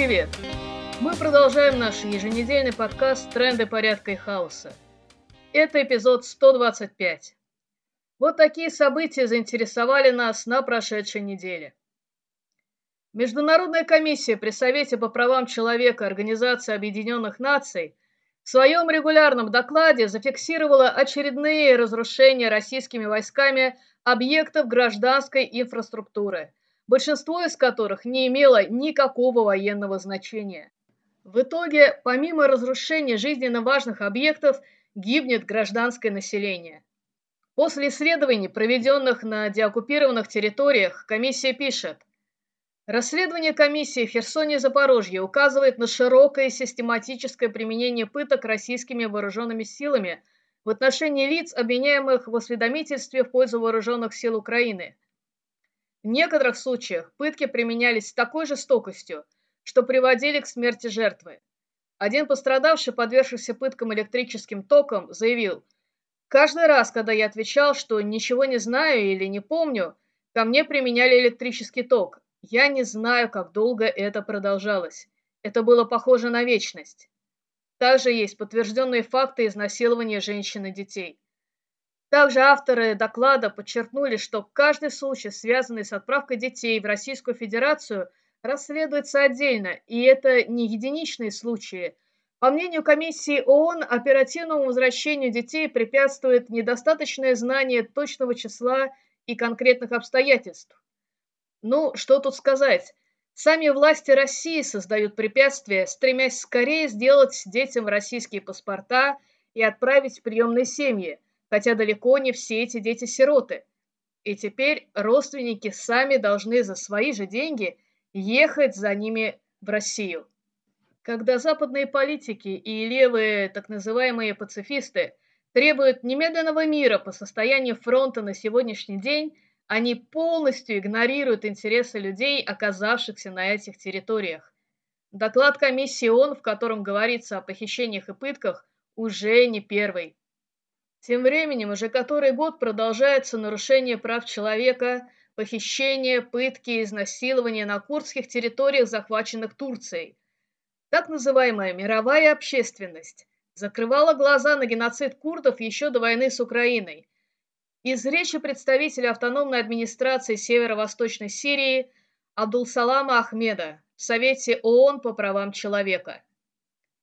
привет! Мы продолжаем наш еженедельный подкаст «Тренды порядка и хаоса». Это эпизод 125. Вот такие события заинтересовали нас на прошедшей неделе. Международная комиссия при Совете по правам человека Организации Объединенных Наций в своем регулярном докладе зафиксировала очередные разрушения российскими войсками объектов гражданской инфраструктуры, большинство из которых не имело никакого военного значения. В итоге, помимо разрушения жизненно важных объектов, гибнет гражданское население. После исследований, проведенных на деоккупированных территориях, комиссия пишет, Расследование комиссии в Херсоне и Запорожье указывает на широкое систематическое применение пыток российскими вооруженными силами в отношении лиц, обвиняемых в осведомительстве в пользу вооруженных сил Украины. В некоторых случаях пытки применялись с такой жестокостью, что приводили к смерти жертвы. Один пострадавший, подвергшийся пыткам электрическим током, заявил, «Каждый раз, когда я отвечал, что ничего не знаю или не помню, ко мне применяли электрический ток. Я не знаю, как долго это продолжалось. Это было похоже на вечность. Также есть подтвержденные факты изнасилования женщин и детей. Также авторы доклада подчеркнули, что каждый случай, связанный с отправкой детей в Российскую Федерацию, расследуется отдельно, и это не единичные случаи. По мнению комиссии ООН, оперативному возвращению детей препятствует недостаточное знание точного числа и конкретных обстоятельств. Ну, что тут сказать? Сами власти России создают препятствия, стремясь скорее сделать детям российские паспорта и отправить в приемные семьи, хотя далеко не все эти дети сироты. И теперь родственники сами должны за свои же деньги ехать за ними в Россию. Когда западные политики и левые так называемые пацифисты требуют немедленного мира по состоянию фронта на сегодняшний день, они полностью игнорируют интересы людей, оказавшихся на этих территориях. Доклад комиссии ООН, в котором говорится о похищениях и пытках, уже не первый. Тем временем уже который год продолжается нарушение прав человека, похищение, пытки и изнасилования на курдских территориях, захваченных Турцией. Так называемая мировая общественность закрывала глаза на геноцид курдов еще до войны с Украиной. Из речи представителя автономной администрации Северо-Восточной Сирии Абдулсалама Ахмеда в Совете ООН по правам человека.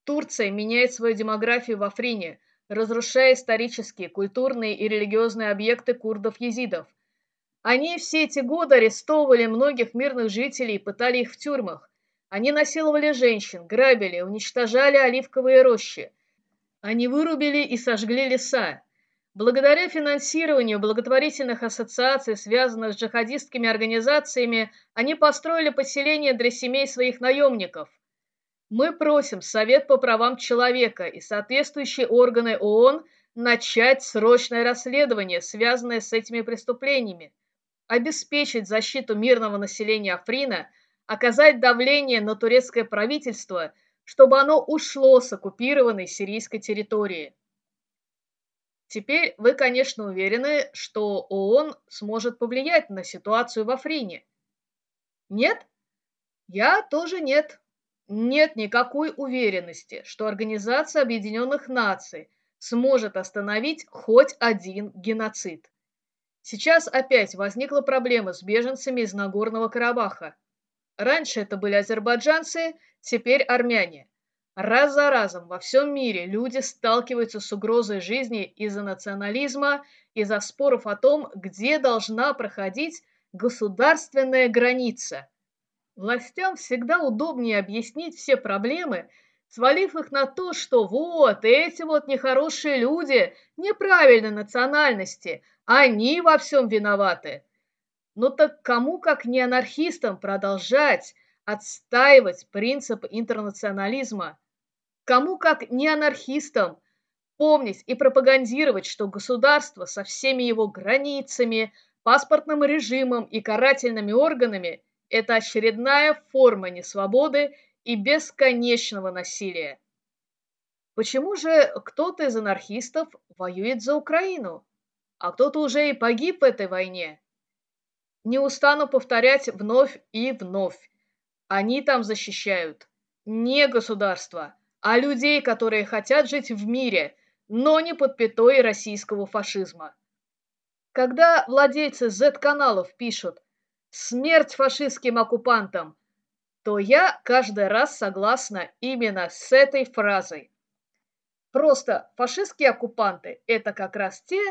Турция меняет свою демографию в Африне – разрушая исторические, культурные и религиозные объекты курдов-езидов. Они все эти годы арестовывали многих мирных жителей и пытали их в тюрьмах. Они насиловали женщин, грабили, уничтожали оливковые рощи. Они вырубили и сожгли леса. Благодаря финансированию благотворительных ассоциаций, связанных с джихадистскими организациями, они построили поселения для семей своих наемников. Мы просим Совет по правам человека и соответствующие органы ООН начать срочное расследование, связанное с этими преступлениями, обеспечить защиту мирного населения Африна, оказать давление на турецкое правительство, чтобы оно ушло с оккупированной сирийской территории. Теперь вы, конечно, уверены, что ООН сможет повлиять на ситуацию в Африне. Нет? Я тоже нет. Нет никакой уверенности, что Организация Объединенных Наций сможет остановить хоть один геноцид. Сейчас опять возникла проблема с беженцами из Нагорного Карабаха. Раньше это были азербайджанцы, теперь армяне. Раз за разом во всем мире люди сталкиваются с угрозой жизни из-за национализма, из-за споров о том, где должна проходить государственная граница – Властям всегда удобнее объяснить все проблемы, свалив их на то, что вот эти вот нехорошие люди неправильной национальности, они во всем виноваты. Но так кому, как не анархистам, продолжать отстаивать принцип интернационализма? Кому, как не анархистам, помнить и пропагандировать, что государство со всеми его границами, паспортным режимом и карательными органами – это очередная форма несвободы и бесконечного насилия. Почему же кто-то из анархистов воюет за Украину, а кто-то уже и погиб в этой войне? Не устану повторять вновь и вновь. Они там защищают не государство, а людей, которые хотят жить в мире, но не под пятой российского фашизма. Когда владельцы Z-каналов пишут «Смерть фашистским оккупантам», то я каждый раз согласна именно с этой фразой. Просто фашистские оккупанты – это как раз те,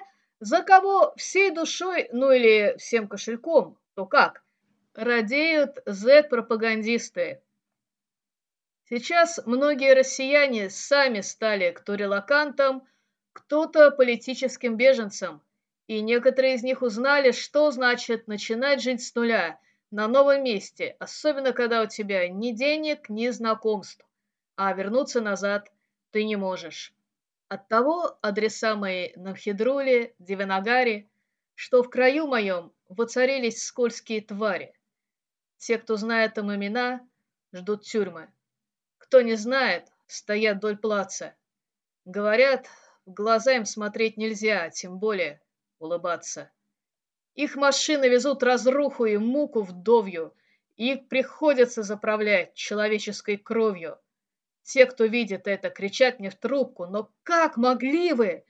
за кого всей душой, ну или всем кошельком, то как, радеют Z-пропагандисты. Сейчас многие россияне сами стали кто релакантом, кто-то политическим беженцем, и некоторые из них узнали, что значит начинать жить с нуля, на новом месте, особенно когда у тебя ни денег, ни знакомств, а вернуться назад ты не можешь. Оттого адреса мои на Вхидруле, Девинагаре, что в краю моем воцарились скользкие твари. Те, кто знает там имена, ждут тюрьмы. Кто не знает, стоят вдоль плаца. Говорят, в глаза им смотреть нельзя, тем более улыбаться. Их машины везут разруху и муку вдовью, их приходится заправлять человеческой кровью. Те, кто видит это, кричат мне в трубку, но как могли вы?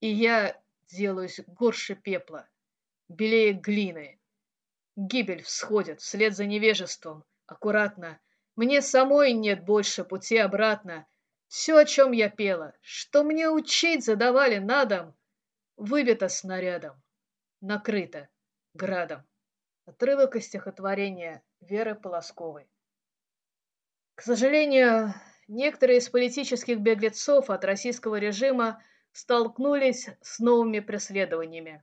И я делаюсь горше пепла, белее глины. Гибель всходит вслед за невежеством, аккуратно. Мне самой нет больше пути обратно. Все, о чем я пела, что мне учить задавали на дом, выбито снарядом накрыто градом. Отрывок из стихотворения Веры Полосковой. К сожалению, некоторые из политических беглецов от российского режима столкнулись с новыми преследованиями.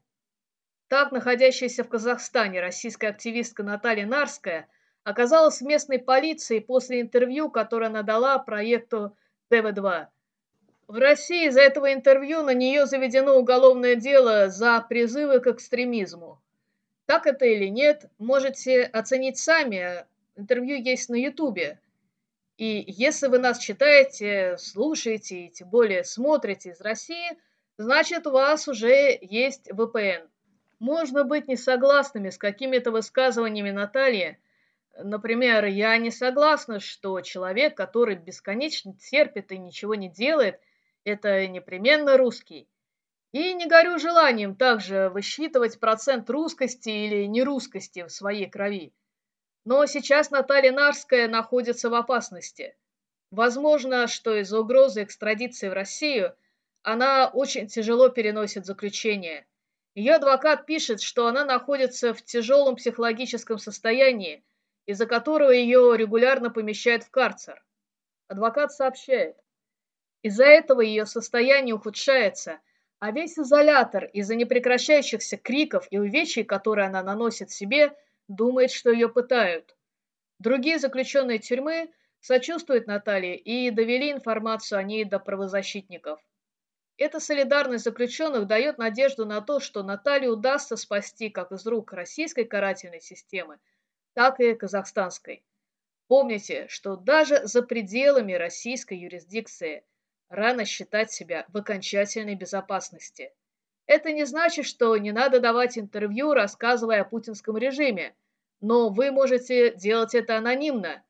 Так, находящаяся в Казахстане российская активистка Наталья Нарская оказалась в местной полиции после интервью, которое она дала проекту ТВ-2. В России из-за этого интервью на нее заведено уголовное дело за призывы к экстремизму. Так это или нет, можете оценить сами. Интервью есть на Ютубе. И если вы нас читаете, слушаете и тем более смотрите из России, значит у вас уже есть VPN. Можно быть не согласными с какими-то высказываниями Натальи. Например, я не согласна, что человек, который бесконечно терпит и ничего не делает – это непременно русский. И не горю желанием также высчитывать процент русскости или нерусскости в своей крови. Но сейчас Наталья Нарская находится в опасности. Возможно, что из-за угрозы экстрадиции в Россию она очень тяжело переносит заключение. Ее адвокат пишет, что она находится в тяжелом психологическом состоянии, из-за которого ее регулярно помещают в карцер. Адвокат сообщает, из-за этого ее состояние ухудшается, а весь изолятор из-за непрекращающихся криков и увечий, которые она наносит себе, думает, что ее пытают. Другие заключенные тюрьмы сочувствуют Наталье и довели информацию о ней до правозащитников. Эта солидарность заключенных дает надежду на то, что Наталью удастся спасти как из рук российской карательной системы, так и казахстанской. Помните, что даже за пределами российской юрисдикции рано считать себя в окончательной безопасности. Это не значит, что не надо давать интервью, рассказывая о путинском режиме, но вы можете делать это анонимно.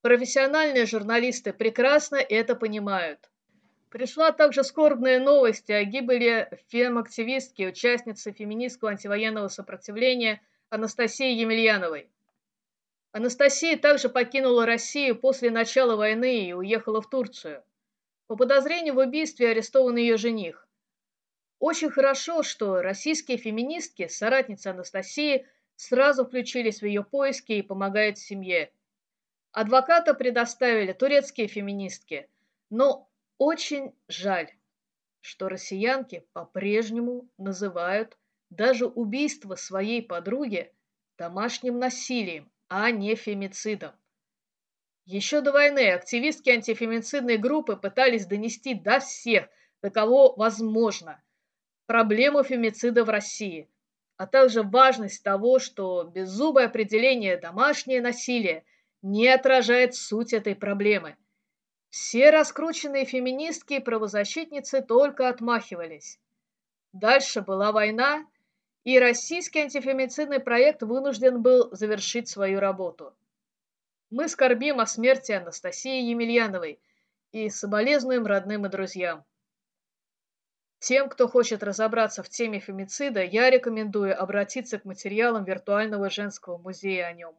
Профессиональные журналисты прекрасно это понимают. Пришла также скорбная новость о гибели фем-активистки, участницы феминистского антивоенного сопротивления Анастасии Емельяновой. Анастасия также покинула Россию после начала войны и уехала в Турцию. По подозрению в убийстве арестован ее жених. Очень хорошо, что российские феминистки, соратницы Анастасии, сразу включились в ее поиски и помогают семье. Адвоката предоставили турецкие феминистки, но очень жаль, что россиянки по-прежнему называют даже убийство своей подруги домашним насилием, а не фемицидом. Еще до войны активистки антифемицидной группы пытались донести до всех, до кого возможно, проблему фемицида в России, а также важность того, что беззубое определение «домашнее насилие» не отражает суть этой проблемы. Все раскрученные феминистки и правозащитницы только отмахивались. Дальше была война, и российский антифемицидный проект вынужден был завершить свою работу. Мы скорбим о смерти Анастасии Емельяновой и соболезнуем родным и друзьям. Тем, кто хочет разобраться в теме фемицида, я рекомендую обратиться к материалам виртуального женского музея о нем.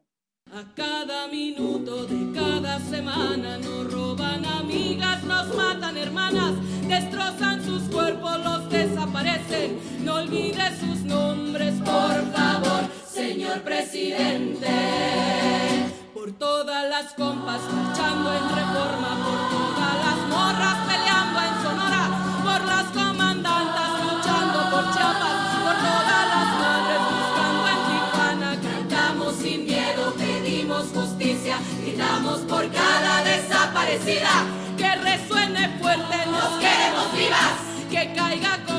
A cada minuto de cada semana nos roban amigas, nos matan hermanas, destrozan sus cuerpos, los desaparecen. No olvide sus nombres, por favor, señor presidente. Todas las compas marchando en reforma, por todas las morras peleando en Sonora, por las comandantas luchando por Chiapas, por todas las madres buscando en Tijuana, cantamos sin miedo, pedimos justicia, gritamos por cada desaparecida, que resuene fuerte, nos queremos vivas, que caiga con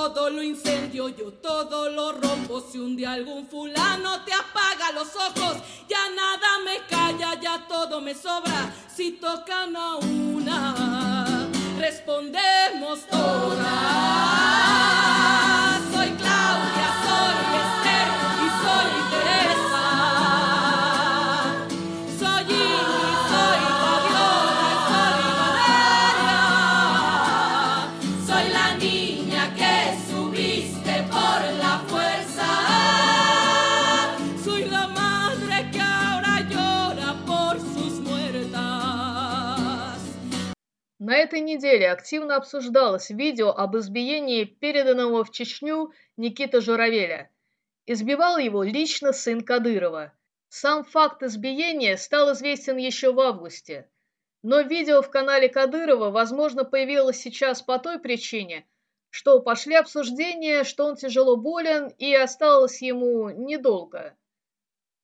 todo lo incendio, yo todo lo rompo. Si un día algún fulano te apaga los ojos, ya nada me calla, ya todo me sobra. Si tocan a una, respondemos todas. Этой неделе активно обсуждалось видео об избиении переданного в Чечню Никиты Журавеля. Избивал его лично сын Кадырова. Сам факт избиения стал известен еще в августе. Но видео в канале Кадырова, возможно, появилось сейчас по той причине, что пошли обсуждения, что он тяжело болен и осталось ему недолго.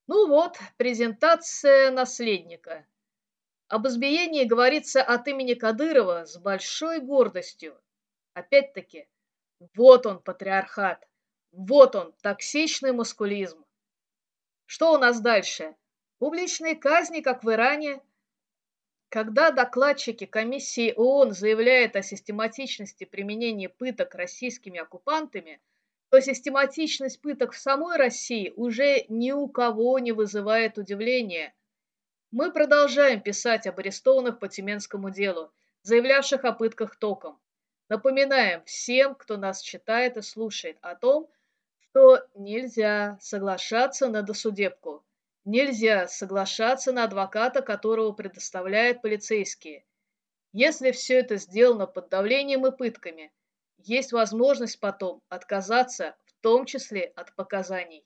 Ну вот, презентация наследника. Об избиении говорится от имени Кадырова с большой гордостью. Опять-таки, вот он патриархат, вот он токсичный маскулизм. Что у нас дальше? Публичные казни, как в Иране. Когда докладчики комиссии ООН заявляют о систематичности применения пыток российскими оккупантами, то систематичность пыток в самой России уже ни у кого не вызывает удивления – мы продолжаем писать об арестованных по Тюменскому делу, заявлявших о пытках током. Напоминаем всем, кто нас читает и слушает, о том, что нельзя соглашаться на досудебку, нельзя соглашаться на адвоката, которого предоставляют полицейские. Если все это сделано под давлением и пытками, есть возможность потом отказаться, в том числе от показаний.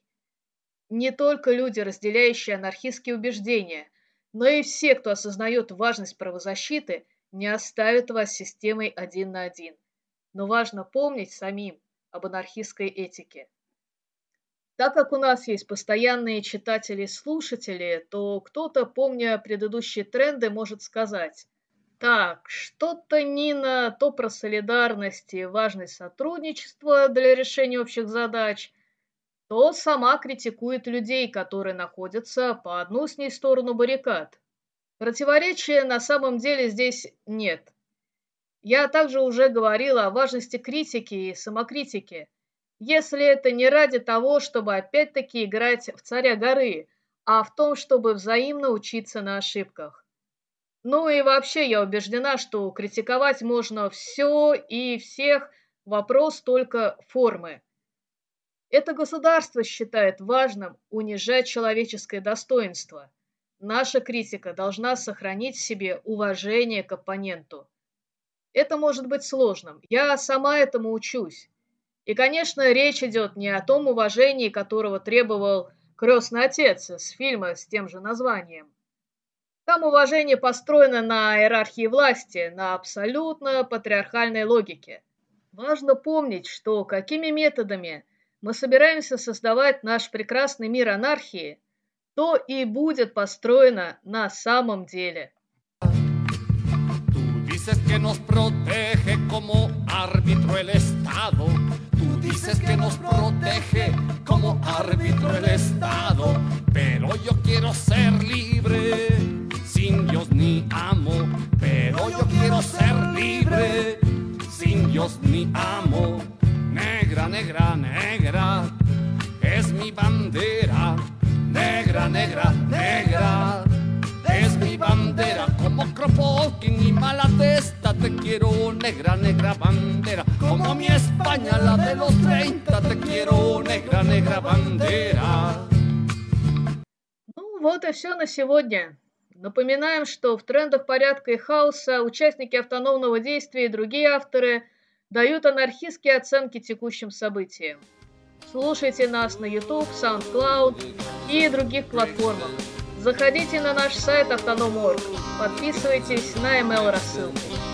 Не только люди, разделяющие анархистские убеждения – но и все, кто осознает важность правозащиты, не оставят вас системой один на один. Но важно помнить самим об анархистской этике. Так как у нас есть постоянные читатели и слушатели, то кто-то, помня предыдущие тренды, может сказать, так, что-то Нина то про солидарность и важность сотрудничества для решения общих задач, то сама критикует людей, которые находятся по одну с ней сторону баррикад. Противоречия на самом деле здесь нет. Я также уже говорила о важности критики и самокритики. Если это не ради того, чтобы опять-таки играть в царя горы, а в том, чтобы взаимно учиться на ошибках. Ну и вообще я убеждена, что критиковать можно все и всех, вопрос только формы. Это государство считает важным унижать человеческое достоинство. Наша критика должна сохранить себе уважение к оппоненту. Это может быть сложным. Я сама этому учусь. И, конечно, речь идет не о том уважении, которого требовал крестный отец с фильма с тем же названием. Там уважение построено на иерархии власти, на абсолютно патриархальной логике. Важно помнить, что какими методами – мы собираемся создавать наш прекрасный мир анархии, то и будет построено на самом деле. Dices que nos protege como árbitro el Estado. Pero yo quiero ser вот и все на сегодня. Напоминаем, что в трендах порядка и хаоса участники автономного действия и другие авторы дают анархистские оценки текущим событиям. Слушайте нас на YouTube, SoundCloud и других платформах. Заходите на наш сайт автоном.орг, подписывайтесь на email рассылку.